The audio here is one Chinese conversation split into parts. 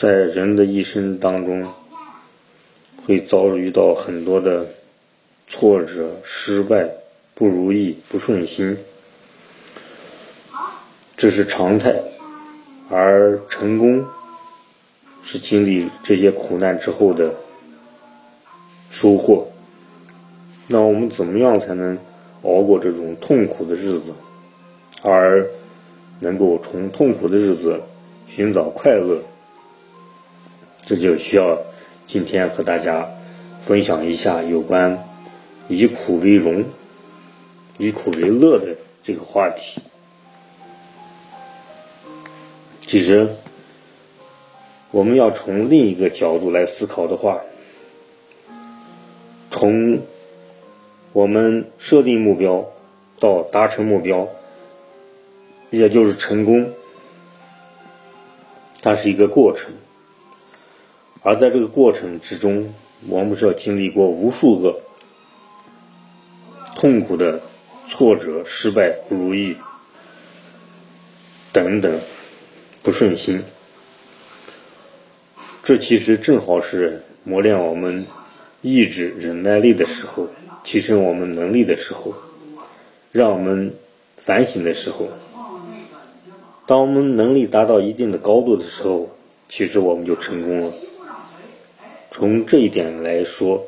在人的一生当中，会遭遇到很多的挫折、失败、不如意、不顺心，这是常态。而成功是经历这些苦难之后的收获。那我们怎么样才能熬过这种痛苦的日子，而能够从痛苦的日子寻找快乐？这就需要今天和大家分享一下有关以苦为荣、以苦为乐的这个话题。其实，我们要从另一个角度来思考的话，从我们设定目标到达成目标，也就是成功，它是一个过程。而在这个过程之中，我们是要经历过无数个痛苦的挫折、失败、不如意等等。不顺心，这其实正好是磨练我们意志忍耐力的时候，提升我们能力的时候，让我们反省的时候。当我们能力达到一定的高度的时候，其实我们就成功了。从这一点来说，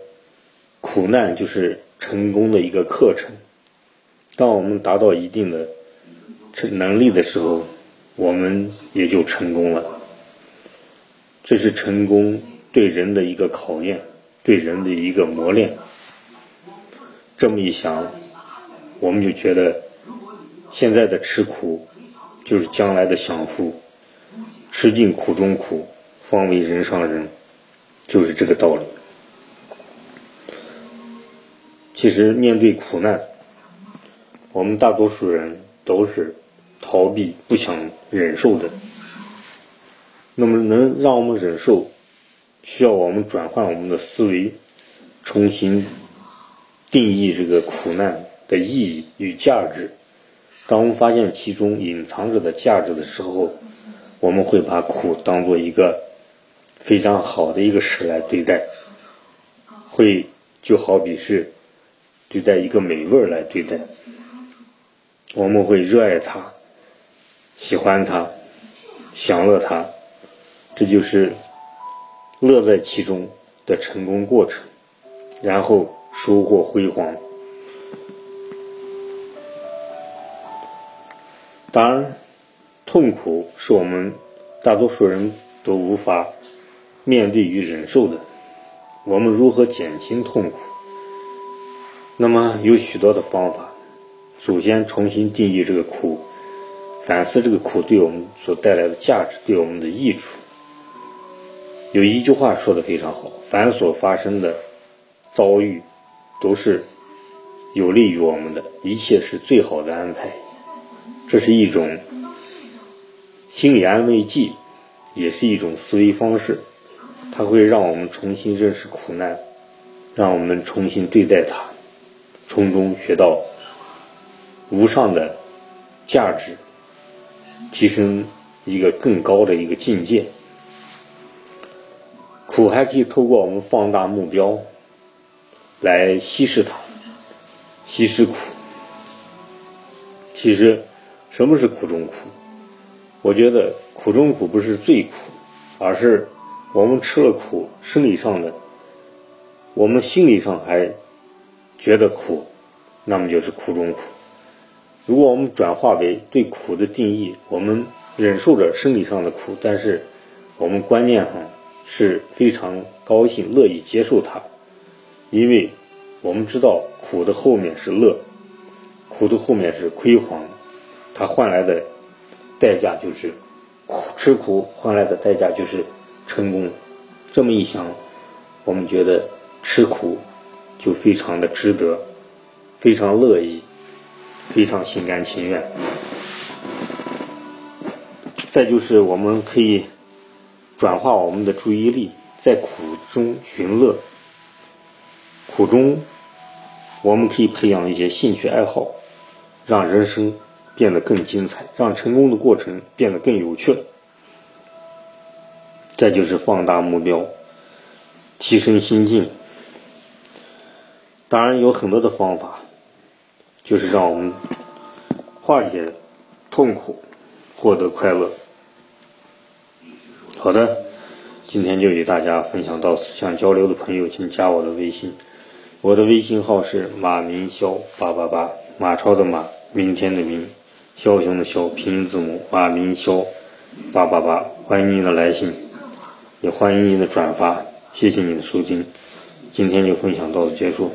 苦难就是成功的一个课程。当我们达到一定的成能力的时候，我们也就成功了。这是成功对人的一个考验，对人的一个磨练。这么一想，我们就觉得现在的吃苦就是将来的享福。吃尽苦中苦，方为人上人，就是这个道理。其实面对苦难，我们大多数人都是。逃避不想忍受的，那么能让我们忍受，需要我们转换我们的思维，重新定义这个苦难的意义与价值。当我们发现其中隐藏着的价值的时候，我们会把苦当做一个非常好的一个事来对待，会就好比是对待一个美味来对待，我们会热爱它。喜欢它，享乐它，这就是乐在其中的成功过程，然后收获辉煌。当然，痛苦是我们大多数人都无法面对与忍受的。我们如何减轻痛苦？那么有许多的方法。首先，重新定义这个苦。反思这个苦对我们所带来的价值，对我们的益处。有一句话说的非常好：凡所发生的遭遇，都是有利于我们的，一切是最好的安排。这是一种心理安慰剂，也是一种思维方式。它会让我们重新认识苦难，让我们重新对待它，从中学到无上的价值。提升一个更高的一个境界，苦还可以透过我们放大目标来稀释它，稀释苦。其实，什么是苦中苦？我觉得苦中苦不是最苦，而是我们吃了苦，生理上的，我们心理上还觉得苦，那么就是苦中苦。如果我们转化为对苦的定义，我们忍受着生理上的苦，但是我们观念上是非常高兴、乐意接受它，因为我们知道苦的后面是乐，苦的后面是辉煌，它换来的代价就是苦，吃苦换来的代价就是成功。这么一想，我们觉得吃苦就非常的值得，非常乐意。非常心甘情愿。再就是，我们可以转化我们的注意力，在苦中寻乐。苦中，我们可以培养一些兴趣爱好，让人生变得更精彩，让成功的过程变得更有趣。再就是放大目标，提升心境。当然有很多的方法，就是让我们化解痛苦，获得快乐。好的，今天就与大家分享到此。想交流的朋友，请加我的微信，我的微信号是马明霄八八八，马超的马，明天的明，枭雄的枭，拼音字母马明霄八八八，欢迎您的来信。也欢迎您的转发，谢谢您的收听，今天就分享到此结束。